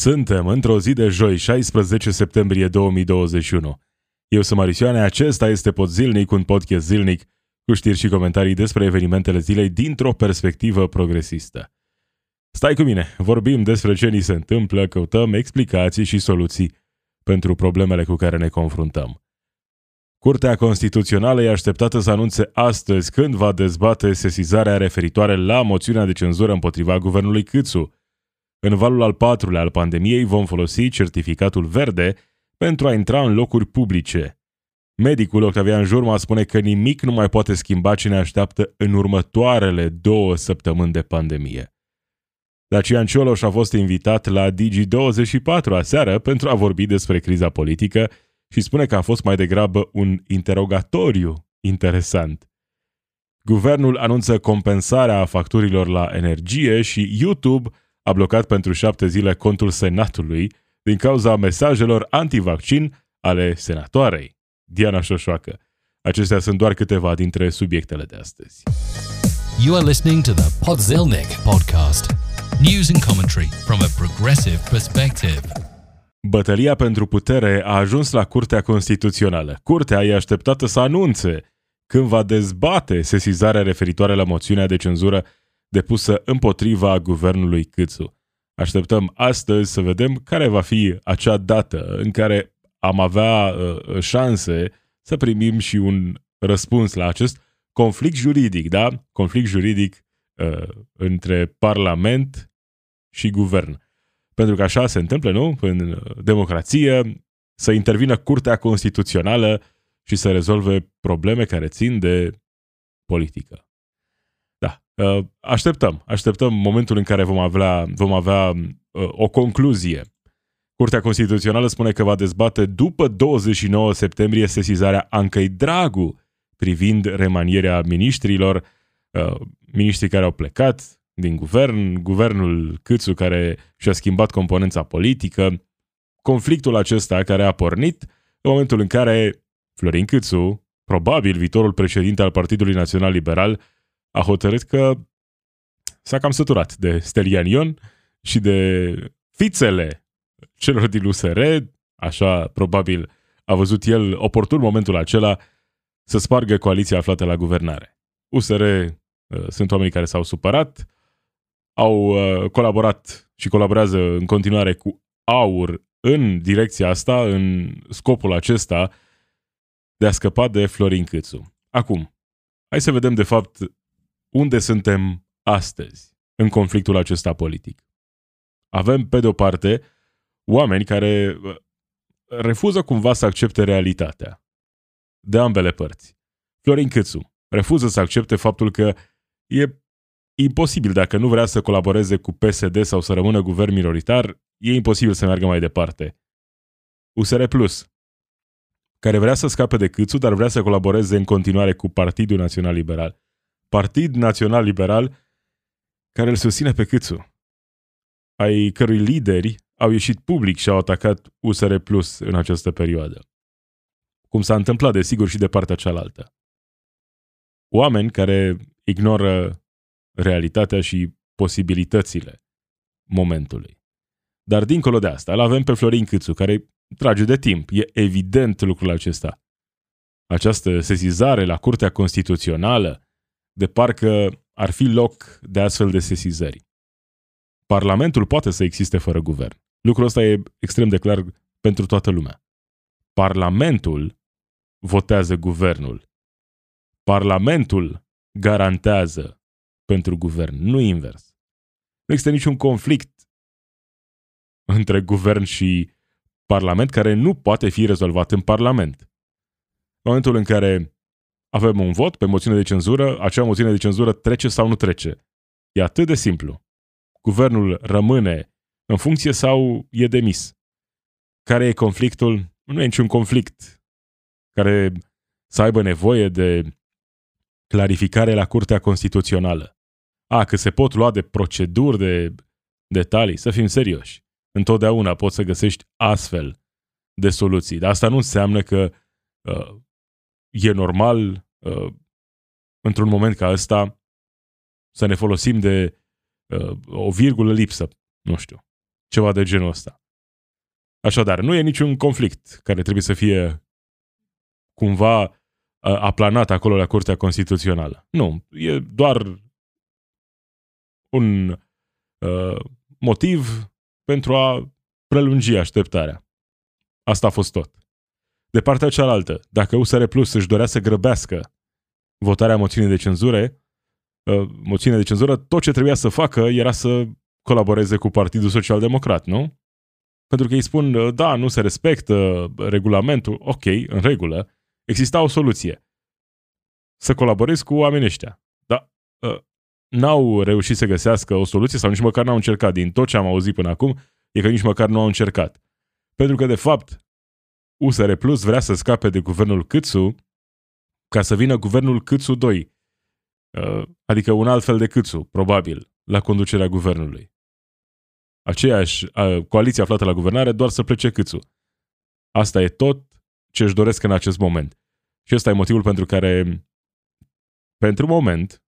Suntem într-o zi de joi, 16 septembrie 2021. Eu sunt Marisioane, acesta este Pod Zilnic, un podcast zilnic cu știri și comentarii despre evenimentele zilei dintr-o perspectivă progresistă. Stai cu mine, vorbim despre ce ni se întâmplă, căutăm explicații și soluții pentru problemele cu care ne confruntăm. Curtea Constituțională e așteptată să anunțe astăzi când va dezbate sesizarea referitoare la moțiunea de cenzură împotriva guvernului Câțu. În valul al patrulea al pandemiei vom folosi certificatul verde pentru a intra în locuri publice. Medicul Octavian Jurma spune că nimic nu mai poate schimba ce ne așteaptă în următoarele două săptămâni de pandemie. Dacian Cioloș a fost invitat la Digi24 aseară pentru a vorbi despre criza politică și spune că a fost mai degrabă un interogatoriu interesant. Guvernul anunță compensarea facturilor la energie și YouTube a blocat pentru șapte zile contul Senatului din cauza mesajelor antivaccin ale senatoarei, Diana Șoșoacă. Acestea sunt doar câteva dintre subiectele de astăzi. You are listening to the Podzilnic podcast. News and commentary from a progressive perspective. Bătălia pentru putere a ajuns la Curtea Constituțională. Curtea e așteptată să anunțe când va dezbate sesizarea referitoare la moțiunea de cenzură depusă împotriva guvernului Câțu. Așteptăm astăzi să vedem care va fi acea dată în care am avea uh, șanse să primim și un răspuns la acest conflict juridic, da? Conflict juridic uh, între Parlament și Guvern. Pentru că așa se întâmplă, nu? În uh, democrație, să intervină Curtea Constituțională și să rezolve probleme care țin de politică. Da, uh, așteptăm. Așteptăm momentul în care vom avea, vom avea uh, o concluzie. Curtea Constituțională spune că va dezbate după 29 septembrie sesizarea Ancăi Dragu privind remanierea miniștrilor, miniștrii care au plecat, din guvern, guvernul Câțu care și-a schimbat componența politică, conflictul acesta care a pornit în momentul în care Florin Câțu, probabil viitorul președinte al Partidului Național Liberal, a hotărât că s-a cam săturat de Stelian Ion și de fițele celor din USR, așa probabil a văzut el oportun momentul acela să spargă coaliția aflată la guvernare. USR uh, sunt oamenii care s-au supărat, au uh, colaborat și colaborează în continuare cu AUR în direcția asta, în scopul acesta de a scăpa de Florin Câțu. Acum, hai să vedem de fapt unde suntem astăzi în conflictul acesta politic. Avem, pe de-o parte, oameni care uh, refuză cumva să accepte realitatea. De ambele părți. Florin Câțu refuză să accepte faptul că e imposibil dacă nu vrea să colaboreze cu PSD sau să rămână guvern minoritar, e imposibil să meargă mai departe. USR Plus, care vrea să scape de Câțu, dar vrea să colaboreze în continuare cu Partidul Național Liberal. Partid Național Liberal care îl susține pe Câțu, ai cărui lideri au ieșit public și au atacat USR Plus în această perioadă. Cum s-a întâmplat, desigur, și de partea cealaltă. Oameni care ignoră realitatea și posibilitățile momentului. Dar dincolo de asta, îl avem pe Florin Câțu, care trage de timp. E evident lucrul acesta. Această sesizare la Curtea Constituțională, de parcă ar fi loc de astfel de sesizări. Parlamentul poate să existe fără guvern. Lucrul ăsta e extrem de clar pentru toată lumea. Parlamentul votează guvernul. Parlamentul garantează pentru guvern, nu invers. Nu există niciun conflict între guvern și parlament care nu poate fi rezolvat în parlament. În momentul în care avem un vot pe moțiune de cenzură, acea moțiune de cenzură trece sau nu trece. E atât de simplu. Guvernul rămâne în funcție sau e demis. Care e conflictul? Nu e niciun conflict care să aibă nevoie de clarificare la Curtea Constituțională. A, că se pot lua de proceduri, de detalii, să fim serioși. Întotdeauna poți să găsești astfel de soluții. Dar asta nu înseamnă că uh, e normal uh, într-un moment ca ăsta să ne folosim de uh, o virgulă lipsă, nu știu, Ceva de genul ăsta. Așadar, nu e niciun conflict care trebuie să fie cumva uh, aplanat acolo la Curtea Constituțională. Nu, e doar un uh, motiv pentru a prelungi așteptarea. Asta a fost tot. De partea cealaltă, dacă USR Plus își dorea să grăbească votarea moțiunii de cenzură, uh, moțiune de cenzură, tot ce trebuia să facă era să colaboreze cu Partidul Social Democrat, nu? Pentru că îi spun, uh, da, nu se respectă regulamentul, ok, în regulă, exista o soluție. Să colaborezi cu oamenii ăștia. Dar uh, n-au reușit să găsească o soluție sau nici măcar n-au încercat. Din tot ce am auzit până acum, e că nici măcar nu au încercat. Pentru că, de fapt, USR Plus vrea să scape de guvernul Câțu ca să vină guvernul Câțu 2. Uh, adică un alt fel de Câțu, probabil, la conducerea guvernului. Aceeași uh, coaliție aflată la guvernare, doar să plece Câțu. Asta e tot ce își doresc în acest moment. Și ăsta e motivul pentru care, pentru moment,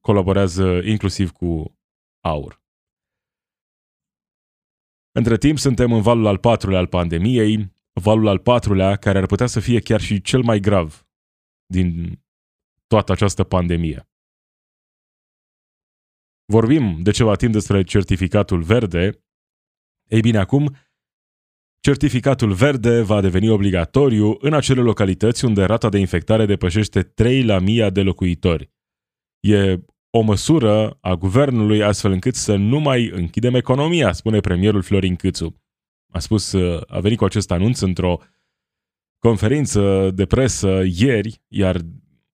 colaborează inclusiv cu AUR. Între timp, suntem în valul al patrulea al pandemiei, valul al patrulea care ar putea să fie chiar și cel mai grav din toată această pandemie. Vorbim de ceva timp despre certificatul verde. Ei bine, acum, certificatul verde va deveni obligatoriu în acele localități unde rata de infectare depășește 3 la 1000 de locuitori. E o măsură a guvernului astfel încât să nu mai închidem economia, spune premierul Florin Câțu. A spus, a venit cu acest anunț într-o conferință de presă ieri, iar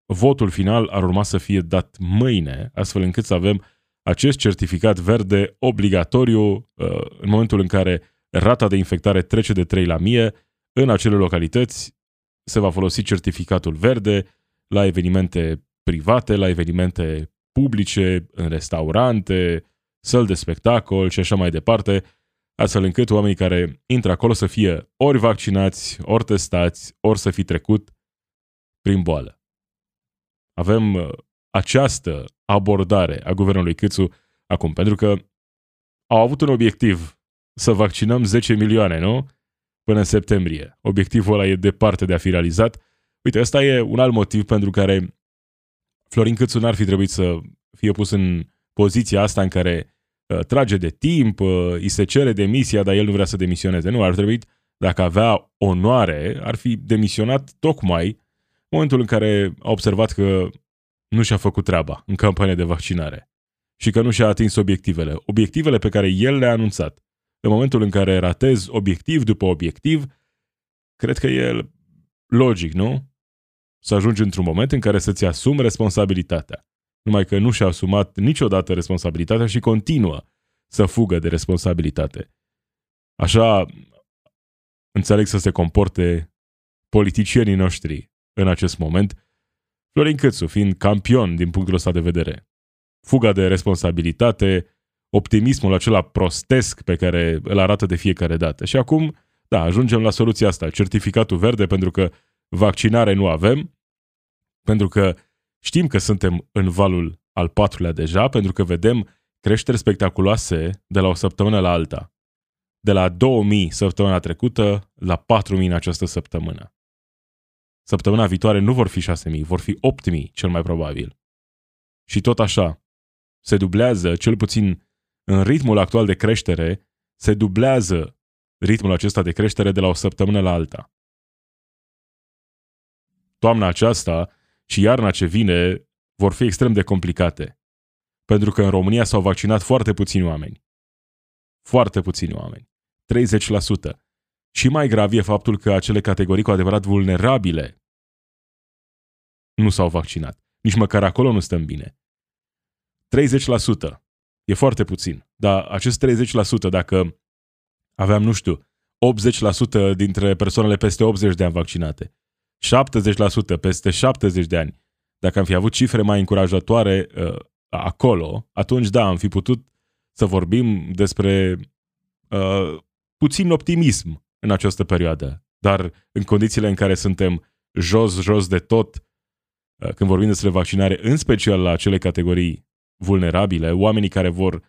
votul final ar urma să fie dat mâine, astfel încât să avem acest certificat verde obligatoriu uh, în momentul în care rata de infectare trece de 3 la 1000, în acele localități se va folosi certificatul verde la evenimente private, la evenimente publice, în restaurante, săli de spectacol și așa mai departe, astfel încât oamenii care intră acolo să fie ori vaccinați, ori testați, ori să fi trecut prin boală. Avem uh, această abordare a guvernului Câțu acum, pentru că au avut un obiectiv să vaccinăm 10 milioane, nu? Până în septembrie. Obiectivul ăla e departe de a fi realizat. Uite, ăsta e un alt motiv pentru care Florin Câțu n-ar fi trebuit să fie pus în poziția asta în care uh, trage de timp, uh, îi se cere demisia, dar el nu vrea să demisioneze. Nu, ar trebui, dacă avea onoare, ar fi demisionat tocmai în momentul în care a observat că nu și-a făcut treaba în campania de vaccinare și că nu și-a atins obiectivele. Obiectivele pe care el le-a anunțat. În momentul în care ratezi obiectiv după obiectiv, cred că e logic, nu? Să ajungi într-un moment în care să-ți asumi responsabilitatea. Numai că nu și-a asumat niciodată responsabilitatea și continuă să fugă de responsabilitate. Așa înțeleg să se comporte politicienii noștri în acest moment, Florin Câțu fiind campion din punctul ăsta de vedere. Fuga de responsabilitate, optimismul acela prostesc pe care îl arată de fiecare dată. Și acum, da, ajungem la soluția asta, certificatul verde, pentru că vaccinare nu avem, pentru că știm că suntem în valul al patrulea deja, pentru că vedem creșteri spectaculoase de la o săptămână la alta. De la 2000 săptămâna trecută la 4000 în această săptămână. Săptămâna viitoare nu vor fi 6.000, vor fi 8.000 cel mai probabil. Și tot așa, se dublează, cel puțin în ritmul actual de creștere, se dublează ritmul acesta de creștere de la o săptămână la alta. Toamna aceasta și iarna ce vine vor fi extrem de complicate, pentru că în România s-au vaccinat foarte puțini oameni. Foarte puțini oameni. 30%. Și mai grav e faptul că acele categorii cu adevărat vulnerabile nu s-au vaccinat. Nici măcar acolo nu stăm bine. 30%. E foarte puțin. Dar acest 30%, dacă aveam, nu știu, 80% dintre persoanele peste 80 de ani vaccinate, 70% peste 70 de ani, dacă am fi avut cifre mai încurajatoare uh, acolo, atunci da, am fi putut să vorbim despre uh, puțin optimism în această perioadă. Dar în condițiile în care suntem jos, jos de tot, uh, când vorbim despre vaccinare, în special la acele categorii vulnerabile, oamenii care vor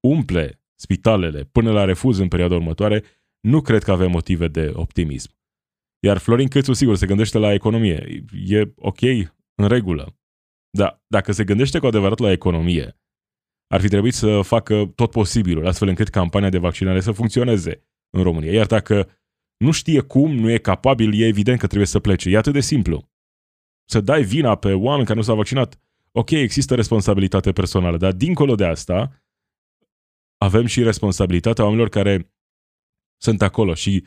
umple spitalele până la refuz în perioada următoare, nu cred că avem motive de optimism. Iar Florin Câțu, sigur, se gândește la economie. E ok, în regulă. Dar dacă se gândește cu adevărat la economie, ar fi trebuit să facă tot posibilul, astfel încât campania de vaccinare să funcționeze în România. Iar dacă nu știe cum, nu e capabil, e evident că trebuie să plece. E atât de simplu. Să dai vina pe oameni care nu s-au vaccinat, ok, există responsabilitate personală, dar dincolo de asta, avem și responsabilitatea oamenilor care sunt acolo și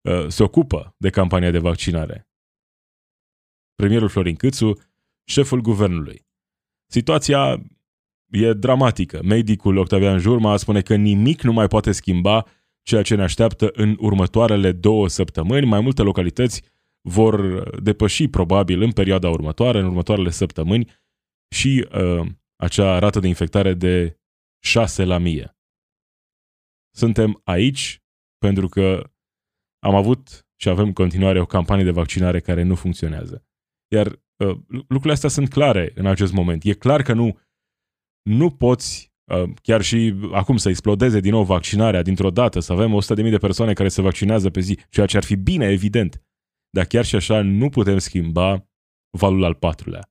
uh, se ocupă de campania de vaccinare. Premierul Florin Câțu, șeful guvernului. Situația e dramatică. Medicul Octavian Jurma spune că nimic nu mai poate schimba ceea ce ne așteaptă în următoarele două săptămâni. Mai multe localități vor depăși probabil în perioada următoare, în următoarele săptămâni, și uh, acea rată de infectare de 6 la mie. Suntem aici pentru că am avut și avem în continuare o campanie de vaccinare care nu funcționează. Iar uh, lucrurile astea sunt clare în acest moment. E clar că nu, nu poți uh, chiar și acum să explodeze din nou vaccinarea dintr-o dată, să avem 100.000 de persoane care se vaccinează pe zi, ceea ce ar fi bine, evident. Dar chiar și așa nu putem schimba valul al patrulea.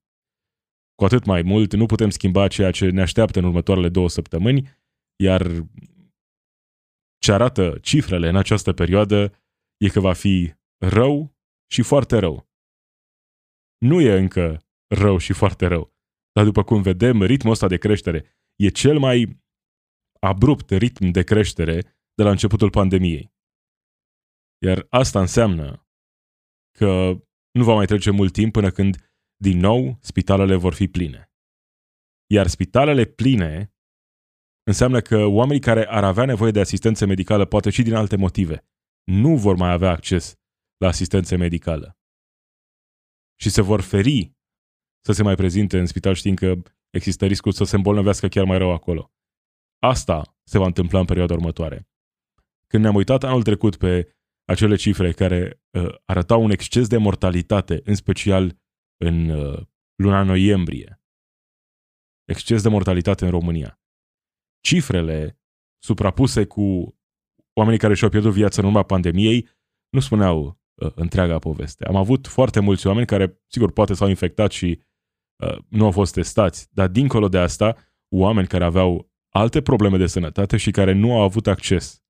Cu atât mai mult, nu putem schimba ceea ce ne așteaptă în următoarele două săptămâni, iar ce arată cifrele în această perioadă e că va fi rău și foarte rău. Nu e încă rău și foarte rău, dar după cum vedem, ritmul ăsta de creștere e cel mai abrupt ritm de creștere de la începutul pandemiei. Iar asta înseamnă că nu va mai trece mult timp până când din nou, spitalele vor fi pline. Iar spitalele pline înseamnă că oamenii care ar avea nevoie de asistență medicală, poate și din alte motive, nu vor mai avea acces la asistență medicală. Și se vor feri să se mai prezinte în spital știind că există riscul să se îmbolnăvească chiar mai rău acolo. Asta se va întâmpla în perioada următoare. Când ne-am uitat anul trecut pe acele cifre care uh, arătau un exces de mortalitate, în special în uh, luna noiembrie. Exces de mortalitate în România. Cifrele suprapuse cu oamenii care și-au pierdut viața în urma pandemiei nu spuneau uh, întreaga poveste. Am avut foarte mulți oameni care, sigur, poate s-au infectat și uh, nu au fost testați, dar dincolo de asta, oameni care aveau alte probleme de sănătate și care nu au avut acces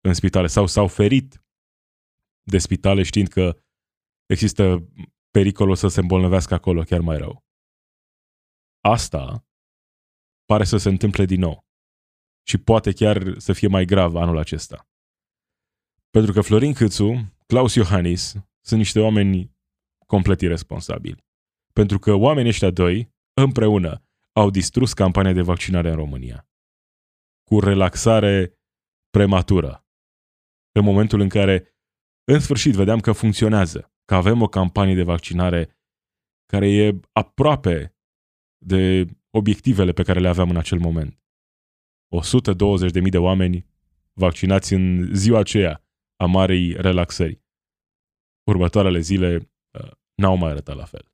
în spitale sau s-au ferit de spitale știind că există pericolul să se îmbolnăvească acolo chiar mai rău. Asta pare să se întâmple din nou. Și poate chiar să fie mai grav anul acesta. Pentru că Florin Câțu, Claus Iohannis sunt niște oameni complet irresponsabili. Pentru că oamenii ăștia doi, împreună, au distrus campania de vaccinare în România. Cu relaxare prematură. În momentul în care, în sfârșit, vedeam că funcționează că avem o campanie de vaccinare care e aproape de obiectivele pe care le aveam în acel moment. 120.000 de oameni vaccinați în ziua aceea a marei relaxări. Următoarele zile uh, n-au mai arătat la fel.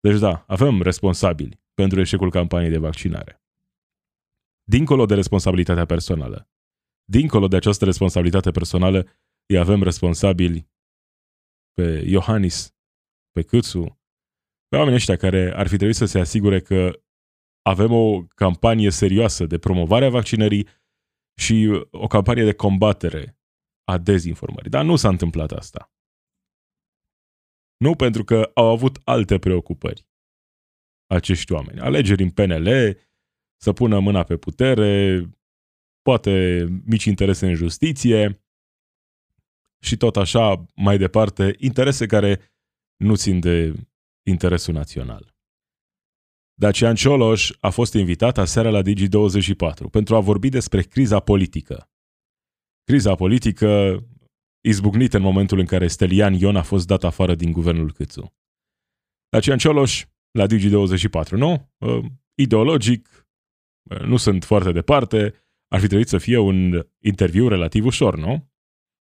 Deci da, avem responsabili pentru eșecul campaniei de vaccinare. Dincolo de responsabilitatea personală, dincolo de această responsabilitate personală, îi avem responsabili pe Iohannis, pe Câțu, pe oamenii ăștia care ar fi trebuit să se asigure că avem o campanie serioasă de promovare a vaccinării și o campanie de combatere a dezinformării. Dar nu s-a întâmplat asta. Nu pentru că au avut alte preocupări acești oameni. Alegeri în PNL, să pună mâna pe putere, poate mici interese în justiție, și tot așa mai departe, interese care nu țin de interesul național. Dacian Cioloș a fost invitat aseară la Digi24 pentru a vorbi despre criza politică. Criza politică izbucnită în momentul în care Stelian Ion a fost dat afară din guvernul Câțu. Dacian Cioloș la Digi24, nu? Uh, ideologic, uh, nu sunt foarte departe, ar fi trebuit să fie un interviu relativ ușor, nu?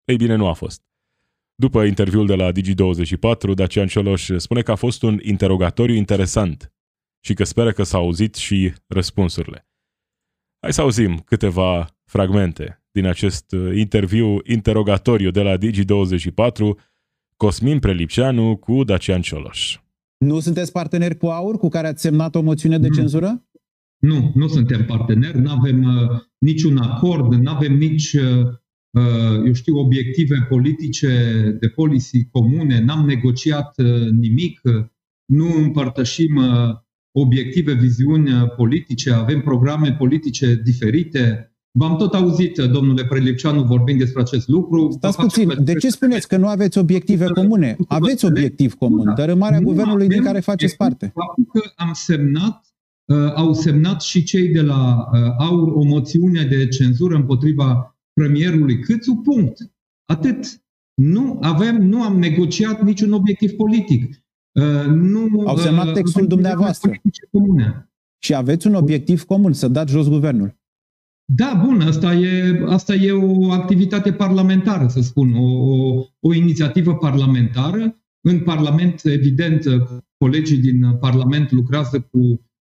Ei bine, nu a fost. După interviul de la Digi24, Dacian Cioloș spune că a fost un interogatoriu interesant și că speră că s-au auzit și răspunsurile. Hai să auzim câteva fragmente din acest uh, interviu interogatoriu de la Digi24 Cosmin Prelipceanu cu Dacian Cioloș. Nu sunteți parteneri cu AUR cu care ați semnat o moțiune de cenzură? Nu, nu suntem parteneri, nu avem uh, niciun acord, nu avem nici, uh, uh, eu știu, obiective politice de policy comune, n-am negociat uh, nimic, nu împărtășim uh, obiective, viziuni uh, politice, avem programe politice diferite. V-am tot auzit, domnule Prelipceanu, vorbind despre acest lucru. Stați puțin, de ce spuneți că nu aveți obiective comune? Aveți obiectiv comun, dărâmarea guvernului din care faceți parte. Faptul că am semnat, uh, au semnat și cei de la uh, AUR o moțiune de cenzură împotriva premierului Câțu, punct. Atât. Nu avem, nu am negociat niciun obiectiv politic. Uh, nu, Au semnat textul dumneavoastră. Și aveți un obiectiv comun, să dați jos guvernul. Da, bun, asta e, asta e o activitate parlamentară, să spun, o, o, o inițiativă parlamentară. În Parlament, evident, colegii din Parlament lucrează cu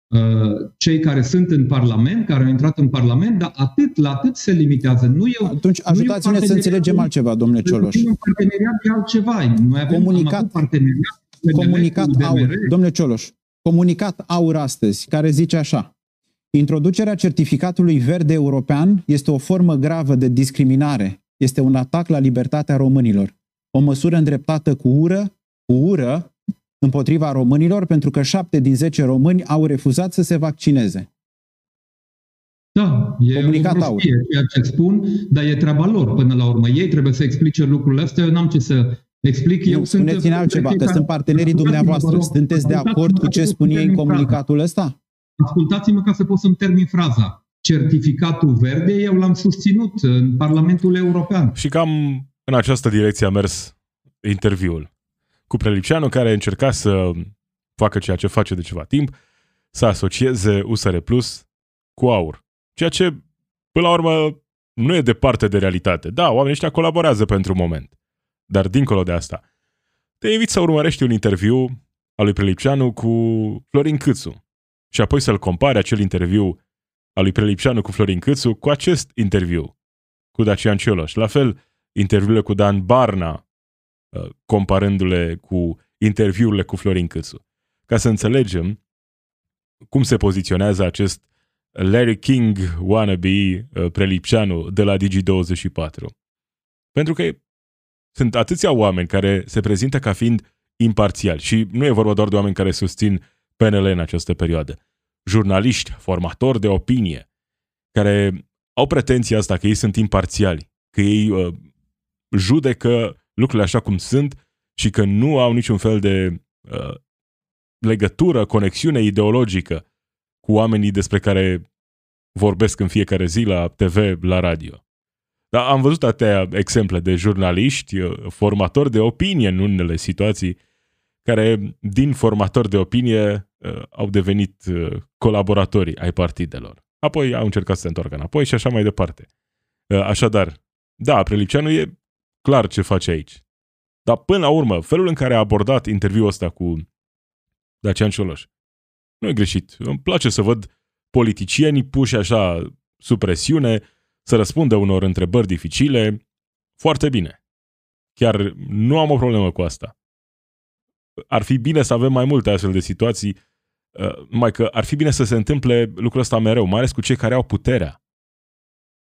uh, cei care sunt în Parlament, care au intrat în Parlament, dar atât, la atât se limitează. Nu e, Atunci ajutați-ne să înțelegem altceva, domnule Cioloș. Nu un parteneriat de altceva. Noi avem Comunicat. parteneriat comunicat aur, domnule Cioloș, comunicat aur astăzi, care zice așa. Introducerea certificatului verde european este o formă gravă de discriminare. Este un atac la libertatea românilor. O măsură îndreptată cu ură, cu ură, împotriva românilor, pentru că șapte din zece români au refuzat să se vaccineze. Da, e Comunicat o prostie, ceea ce spun, dar e treaba lor până la urmă. Ei trebuie să explice lucrurile astea, eu n-am ce să explic. Eu spuneți-ne altceva, că sunt partenerii dumneavoastră. Sunteți de acord cu ce spun ei în comunicatul ăsta? Ascultați-mă ca să pot să-mi termin fraza. Certificatul verde eu l-am susținut în Parlamentul European. Și cam în această direcție a mers interviul cu Prelipceanu, care încerca să facă ceea ce face de ceva timp, să asocieze USR Plus cu AUR. Ceea ce, până la urmă, nu e departe de realitate. Da, oamenii ăștia colaborează pentru moment. Dar dincolo de asta, te invit să urmărești un interviu al lui Prelipceanu cu Florin Câțu și apoi să-l compari acel interviu al lui Prelipceanu cu Florin Câțu cu acest interviu cu Dacian Cioloș. La fel, interviurile cu Dan Barna, uh, comparându-le cu interviurile cu Florin Câțu. Ca să înțelegem cum se poziționează acest Larry King wannabe uh, Prelipceanu de la Digi24. Pentru că sunt atâția oameni care se prezintă ca fiind imparțiali și nu e vorba doar de oameni care susțin PNL în această perioadă. Jurnaliști, formatori de opinie, care au pretenția asta că ei sunt imparțiali, că ei uh, judecă lucrurile așa cum sunt și că nu au niciun fel de uh, legătură, conexiune ideologică cu oamenii despre care vorbesc în fiecare zi la TV, la radio. Dar am văzut atâtea exemple de jurnaliști, uh, formatori de opinie în unele situații, care din formatori de opinie uh, au devenit uh, colaboratori ai partidelor. Apoi au încercat să se întoarcă înapoi și așa mai departe. Așadar, da, Prelipceanu e clar ce face aici. Dar până la urmă, felul în care a abordat interviul ăsta cu Dacian Cioloș, nu e greșit. Îmi place să văd politicieni puși așa sub presiune, să răspundă unor întrebări dificile, foarte bine. Chiar nu am o problemă cu asta. Ar fi bine să avem mai multe astfel de situații, uh, mai că ar fi bine să se întâmple lucrul ăsta mereu, mai ales cu cei care au puterea.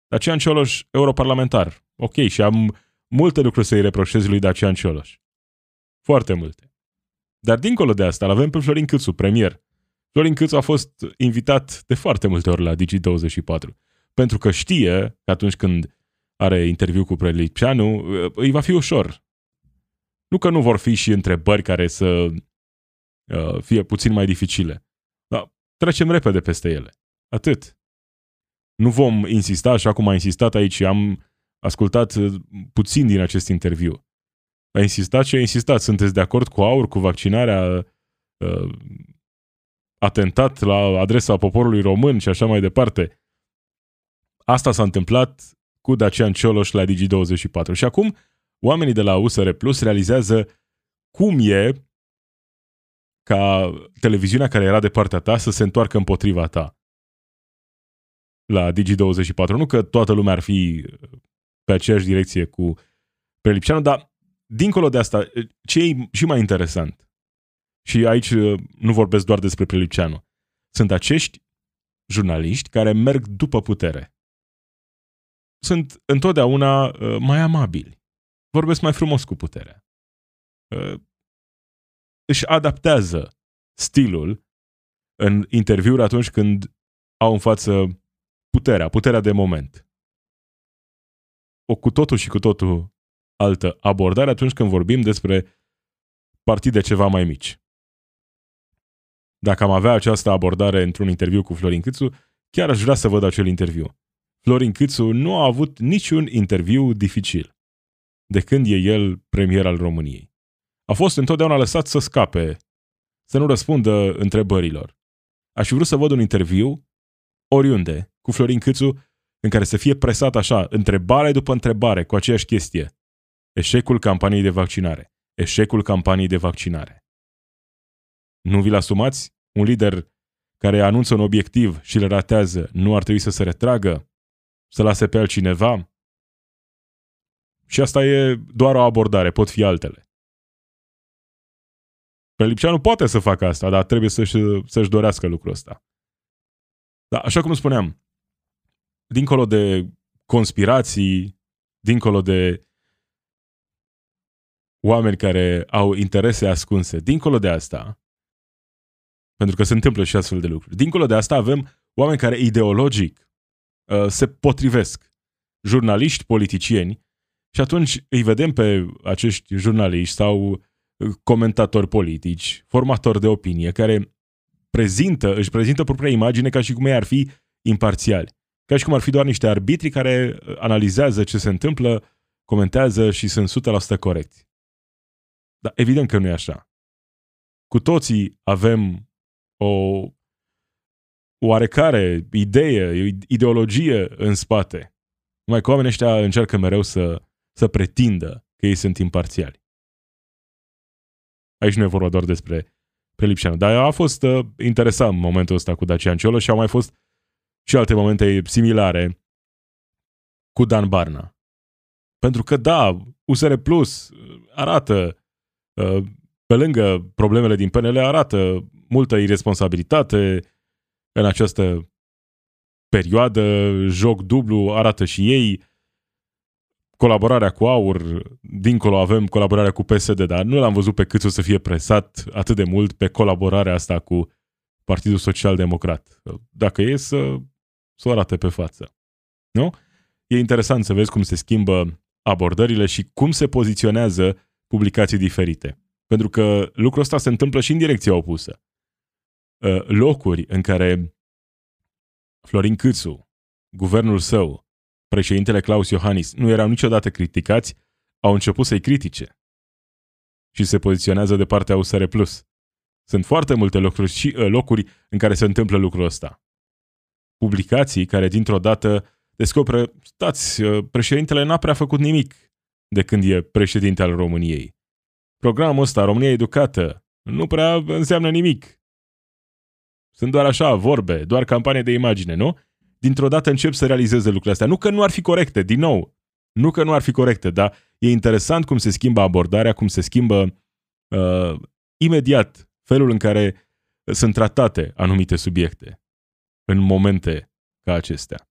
Dacian Cioloș, europarlamentar. Ok, și am multe lucruri să-i reproșez lui Dacian Cioloș. Foarte multe. Dar dincolo de asta, îl avem pe Florin Câțu, premier. Florin Câțu a fost invitat de foarte multe ori la Digi24 pentru că știe că atunci când are interviu cu Prelipceanu, îi va fi ușor. Nu că nu vor fi și întrebări care să uh, fie puțin mai dificile, dar trecem repede peste ele. Atât. Nu vom insista așa cum a insistat aici. Am ascultat uh, puțin din acest interviu. A insistat și a insistat. Sunteți de acord cu aur, cu vaccinarea, uh, atentat la adresa poporului român și așa mai departe. Asta s-a întâmplat cu Dacian Cioloș la Digi24. Și acum oamenii de la USR Plus realizează cum e ca televiziunea care era de partea ta să se întoarcă împotriva ta. la Digi24. Nu că toată lumea ar fi pe aceeași direcție cu Prelipceanu, dar dincolo de asta, ce e și mai interesant, și aici nu vorbesc doar despre Prelipceanu, sunt acești jurnaliști care merg după putere. Sunt întotdeauna uh, mai amabili. Vorbesc mai frumos cu puterea. Uh, își adaptează stilul în interviuri atunci când au în față puterea, puterea de moment. O cu totul și cu totul altă abordare atunci când vorbim despre partide ceva mai mici. Dacă am avea această abordare într-un interviu cu Florin Câțu, chiar aș vrea să văd acel interviu. Florin Câțu nu a avut niciun interviu dificil de când e el premier al României. A fost întotdeauna lăsat să scape, să nu răspundă întrebărilor. Aș fi vrut să văd un interviu, oriunde, cu Florin Câțu, în care să fie presat așa, întrebare după întrebare, cu aceeași chestie. Eșecul campaniei de vaccinare. Eșecul campaniei de vaccinare. Nu vi-l asumați? Un lider care anunță un obiectiv și le ratează, nu ar trebui să se retragă? Să lase pe altcineva? Și asta e doar o abordare, pot fi altele. Pelipceanu poate să facă asta, dar trebuie să-și, să-și dorească lucrul ăsta. Dar așa cum spuneam, dincolo de conspirații, dincolo de oameni care au interese ascunse, dincolo de asta, pentru că se întâmplă și astfel de lucruri, dincolo de asta avem oameni care ideologic uh, se potrivesc, jurnaliști, politicieni, și atunci îi vedem pe acești jurnaliști sau uh, comentatori politici, formatori de opinie, care prezintă, își prezintă propria imagine ca și cum ei ar fi imparțiali. Ca și cum ar fi doar niște arbitri care uh, analizează ce se întâmplă, comentează și sunt 100% corecți. Dar evident că nu e așa. Cu toții avem o oarecare idee, ideologie în spate. Numai că oamenii ăștia încearcă mereu să, să pretindă că ei sunt imparțiali. Aici nu e vorba doar despre Prelipșeanu. Dar a fost uh, interesant momentul ăsta cu Dacian Ciolo și au mai fost și alte momente similare cu Dan Barna. Pentru că, da, USR Plus arată, uh, pe lângă problemele din PNL, arată multă irresponsabilitate în această perioadă, joc dublu, arată și ei, colaborarea cu AUR, dincolo avem colaborarea cu PSD, dar nu l-am văzut pe cât o să fie presat atât de mult pe colaborarea asta cu Partidul Social Democrat. Dacă e să, să o arate pe față. Nu? E interesant să vezi cum se schimbă abordările și cum se poziționează publicații diferite. Pentru că lucrul ăsta se întâmplă și în direcția opusă. Ă, locuri în care Florin Câțu, guvernul său, președintele Claus Iohannis nu erau niciodată criticați, au început să-i critique și se poziționează de partea USR+. Sunt foarte multe locuri, și, uh, locuri în care se întâmplă lucrul ăsta. Publicații care dintr-o dată descoperă, stați, uh, președintele n-a prea făcut nimic de când e președinte al României. Programul ăsta, România Educată, nu prea înseamnă nimic. Sunt doar așa, vorbe, doar campanie de imagine, nu? dintr-o dată încep să realizeze lucrurile astea. Nu că nu ar fi corecte, din nou, nu că nu ar fi corecte, dar e interesant cum se schimbă abordarea, cum se schimbă uh, imediat felul în care sunt tratate anumite subiecte în momente ca acestea.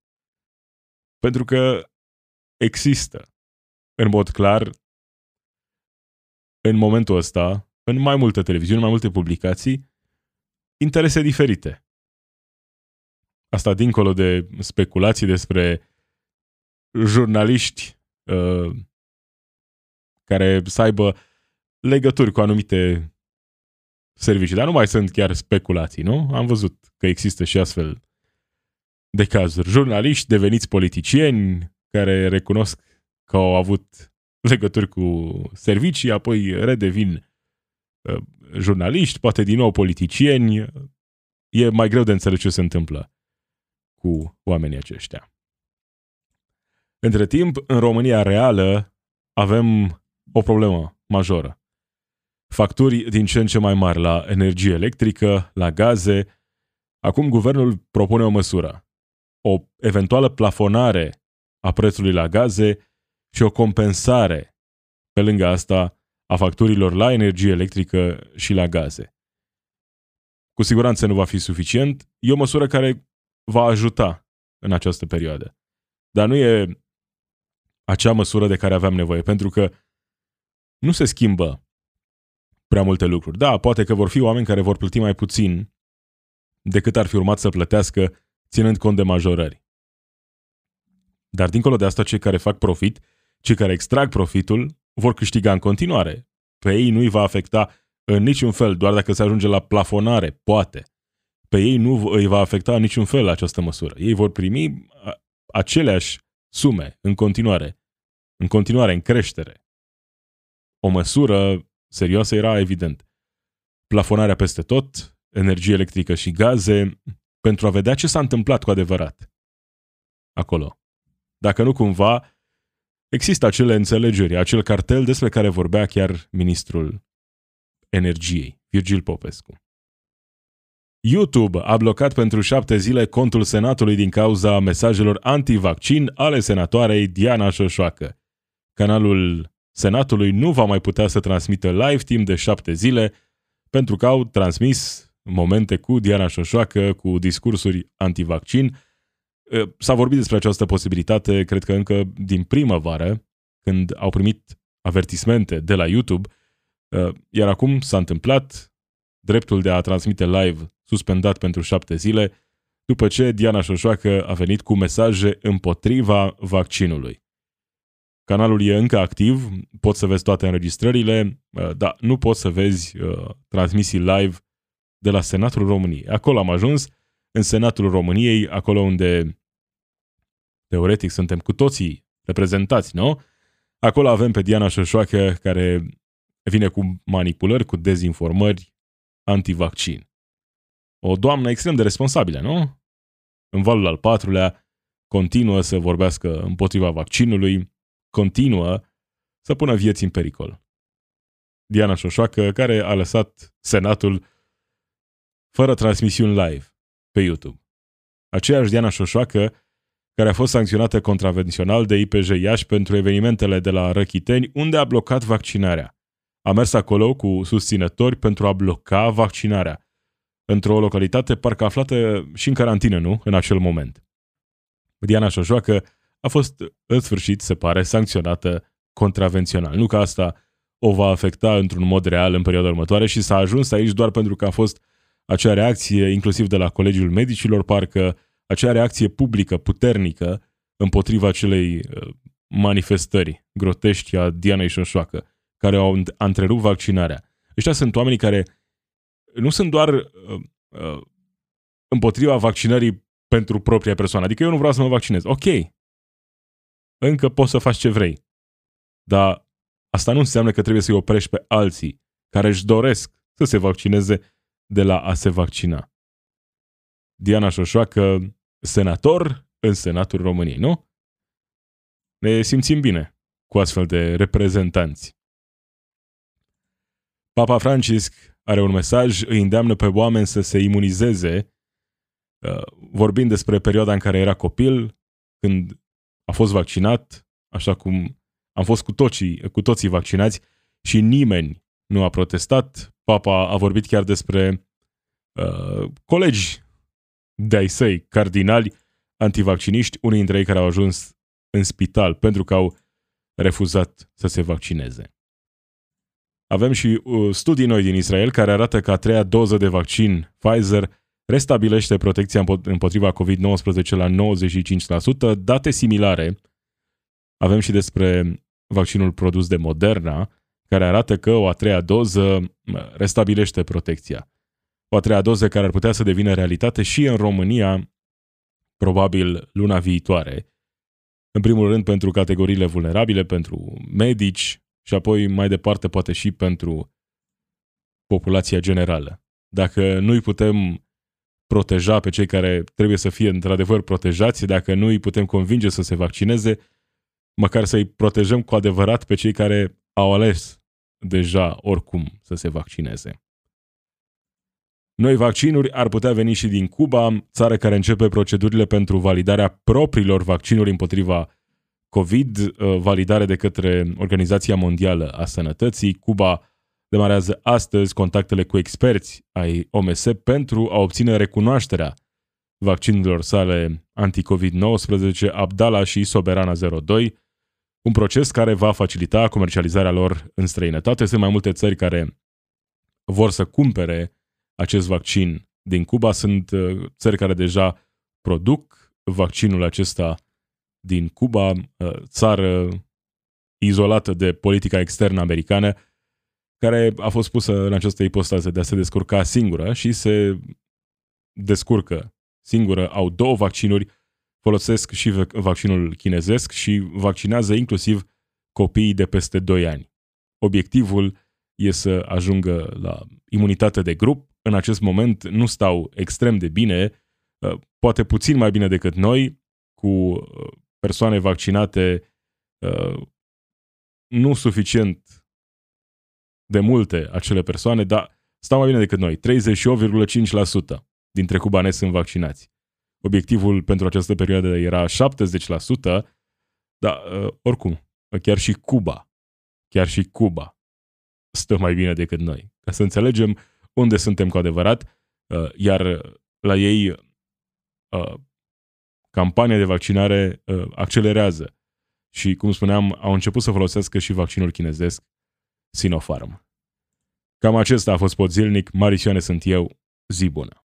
Pentru că există, în mod clar, în momentul ăsta, în mai multe televiziuni, mai multe publicații, interese diferite. Asta dincolo de speculații despre jurnaliști uh, care să aibă legături cu anumite servicii. Dar nu mai sunt chiar speculații, nu? Am văzut că există și astfel de cazuri. Jurnaliști deveniți politicieni care recunosc că au avut legături cu servicii, apoi redevin uh, jurnaliști, poate din nou politicieni. E mai greu de înțeles ce se întâmplă cu oamenii aceștia. Între timp, în România reală avem o problemă majoră. Facturi din ce în ce mai mari la energie electrică, la gaze. Acum guvernul propune o măsură. o eventuală plafonare a prețului la gaze și o compensare pe lângă asta a facturilor la energie electrică și la gaze. Cu siguranță nu va fi suficient, e o măsură care va ajuta în această perioadă. Dar nu e acea măsură de care aveam nevoie, pentru că nu se schimbă prea multe lucruri. Da, poate că vor fi oameni care vor plăti mai puțin decât ar fi urmat să plătească ținând cont de majorări. Dar dincolo de asta, cei care fac profit, cei care extrag profitul, vor câștiga în continuare. Pe ei nu îi va afecta în niciun fel, doar dacă se ajunge la plafonare, poate. Pe ei nu îi va afecta în niciun fel această măsură. Ei vor primi aceleași sume în continuare, în continuare, în creștere. O măsură serioasă era evident. Plafonarea peste tot, energie electrică și gaze, pentru a vedea ce s-a întâmplat cu adevărat acolo. Dacă nu cumva există acele înțelegeri, acel cartel despre care vorbea chiar ministrul energiei, Virgil Popescu. YouTube a blocat pentru șapte zile contul Senatului din cauza mesajelor anti-vaccin ale senatoarei Diana Șoșoacă. Canalul Senatului nu va mai putea să transmită live timp de șapte zile pentru că au transmis momente cu Diana Șoșoacă, cu discursuri anti-vaccin. S-a vorbit despre această posibilitate, cred că încă din primăvară, când au primit avertismente de la YouTube, iar acum s-a întâmplat dreptul de a transmite live suspendat pentru șapte zile, după ce Diana Șoșoacă a venit cu mesaje împotriva vaccinului. Canalul e încă activ, poți să vezi toate înregistrările, uh, dar nu poți să vezi uh, transmisii live de la Senatul României. Acolo am ajuns, în Senatul României, acolo unde teoretic suntem cu toții reprezentați, nu? Acolo avem pe Diana Șoșoacă care vine cu manipulări, cu dezinformări antivaccin. O doamnă extrem de responsabilă, nu? În valul al patrulea continuă să vorbească împotriva vaccinului, continuă să pună vieți în pericol. Diana Șoșoacă, care a lăsat Senatul fără transmisiuni live pe YouTube. Aceeași Diana Șoșoacă, care a fost sancționată contravențional de IPJ Iași pentru evenimentele de la Răchiteni, unde a blocat vaccinarea. A mers acolo cu susținători pentru a bloca vaccinarea, într-o localitate parcă aflată și în carantină, nu? În acel moment. Diana Șoșoacă a fost, în sfârșit, se pare, sancționată contravențional. Nu că asta o va afecta într-un mod real în perioada următoare și s-a ajuns aici doar pentru că a fost acea reacție, inclusiv de la Colegiul Medicilor, parcă acea reacție publică, puternică, împotriva acelei uh, manifestări grotești a Dianei Șoșoacă, care au întrerupt vaccinarea. Ăștia sunt oamenii care nu sunt doar uh, uh, împotriva vaccinării pentru propria persoană. Adică eu nu vreau să mă vaccinez. Ok, încă poți să faci ce vrei. Dar asta nu înseamnă că trebuie să-i oprești pe alții care își doresc să se vaccineze de la a se vaccina. Diana Șoșoacă, senator în Senatul României, nu? Ne simțim bine cu astfel de reprezentanți. Papa Francisc are un mesaj, îi îndeamnă pe oameni să se imunizeze, uh, vorbind despre perioada în care era copil, când a fost vaccinat, așa cum am fost cu toții, cu toții vaccinați și nimeni nu a protestat. Papa a vorbit chiar despre uh, colegi de-ai săi, cardinali, antivacciniști, unii dintre ei care au ajuns în spital pentru că au refuzat să se vaccineze. Avem și uh, studii noi din Israel care arată că a treia doză de vaccin Pfizer restabilește protecția împotriva COVID-19 la 95%, date similare avem și despre vaccinul produs de Moderna, care arată că o a treia doză restabilește protecția. O a treia doză care ar putea să devină realitate și în România, probabil luna viitoare. În primul rând pentru categoriile vulnerabile, pentru medici și apoi mai departe poate și pentru populația generală. Dacă nu îi putem proteja pe cei care trebuie să fie într-adevăr protejați, dacă nu îi putem convinge să se vaccineze, măcar să îi protejăm cu adevărat pe cei care au ales deja oricum să se vaccineze. Noi vaccinuri ar putea veni și din Cuba, țară care începe procedurile pentru validarea propriilor vaccinuri împotriva COVID, uh, validare de către Organizația Mondială a Sănătății. Cuba demarează astăzi contactele cu experți ai OMS pentru a obține recunoașterea vaccinurilor sale anti-COVID-19 Abdala și Soberana 02, un proces care va facilita comercializarea lor în străinătate. Sunt mai multe țări care vor să cumpere acest vaccin din Cuba. Sunt uh, țări care deja produc vaccinul acesta din Cuba, uh, țară izolată de politica externă americană, care a fost pusă în această ipostază de a se descurca singură și se descurcă singură. Au două vaccinuri, folosesc și vaccinul chinezesc și vaccinează inclusiv copiii de peste 2 ani. Obiectivul e să ajungă la imunitate de grup. În acest moment nu stau extrem de bine, uh, poate puțin mai bine decât noi, cu uh, persoane vaccinate uh, nu suficient de multe acele persoane, dar stau mai bine decât noi. 38,5% dintre cubanezi sunt vaccinați. Obiectivul pentru această perioadă era 70%, dar oricum, chiar și Cuba, chiar și Cuba stă mai bine decât noi. Ca să înțelegem unde suntem cu adevărat, uh, iar la ei uh, campania de vaccinare uh, accelerează și, cum spuneam, au început să folosească și vaccinul chinezesc Sinopharm. Cam acesta a fost pot zilnic. Marisioane sunt eu. Zi bună!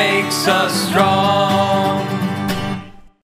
makes us strong.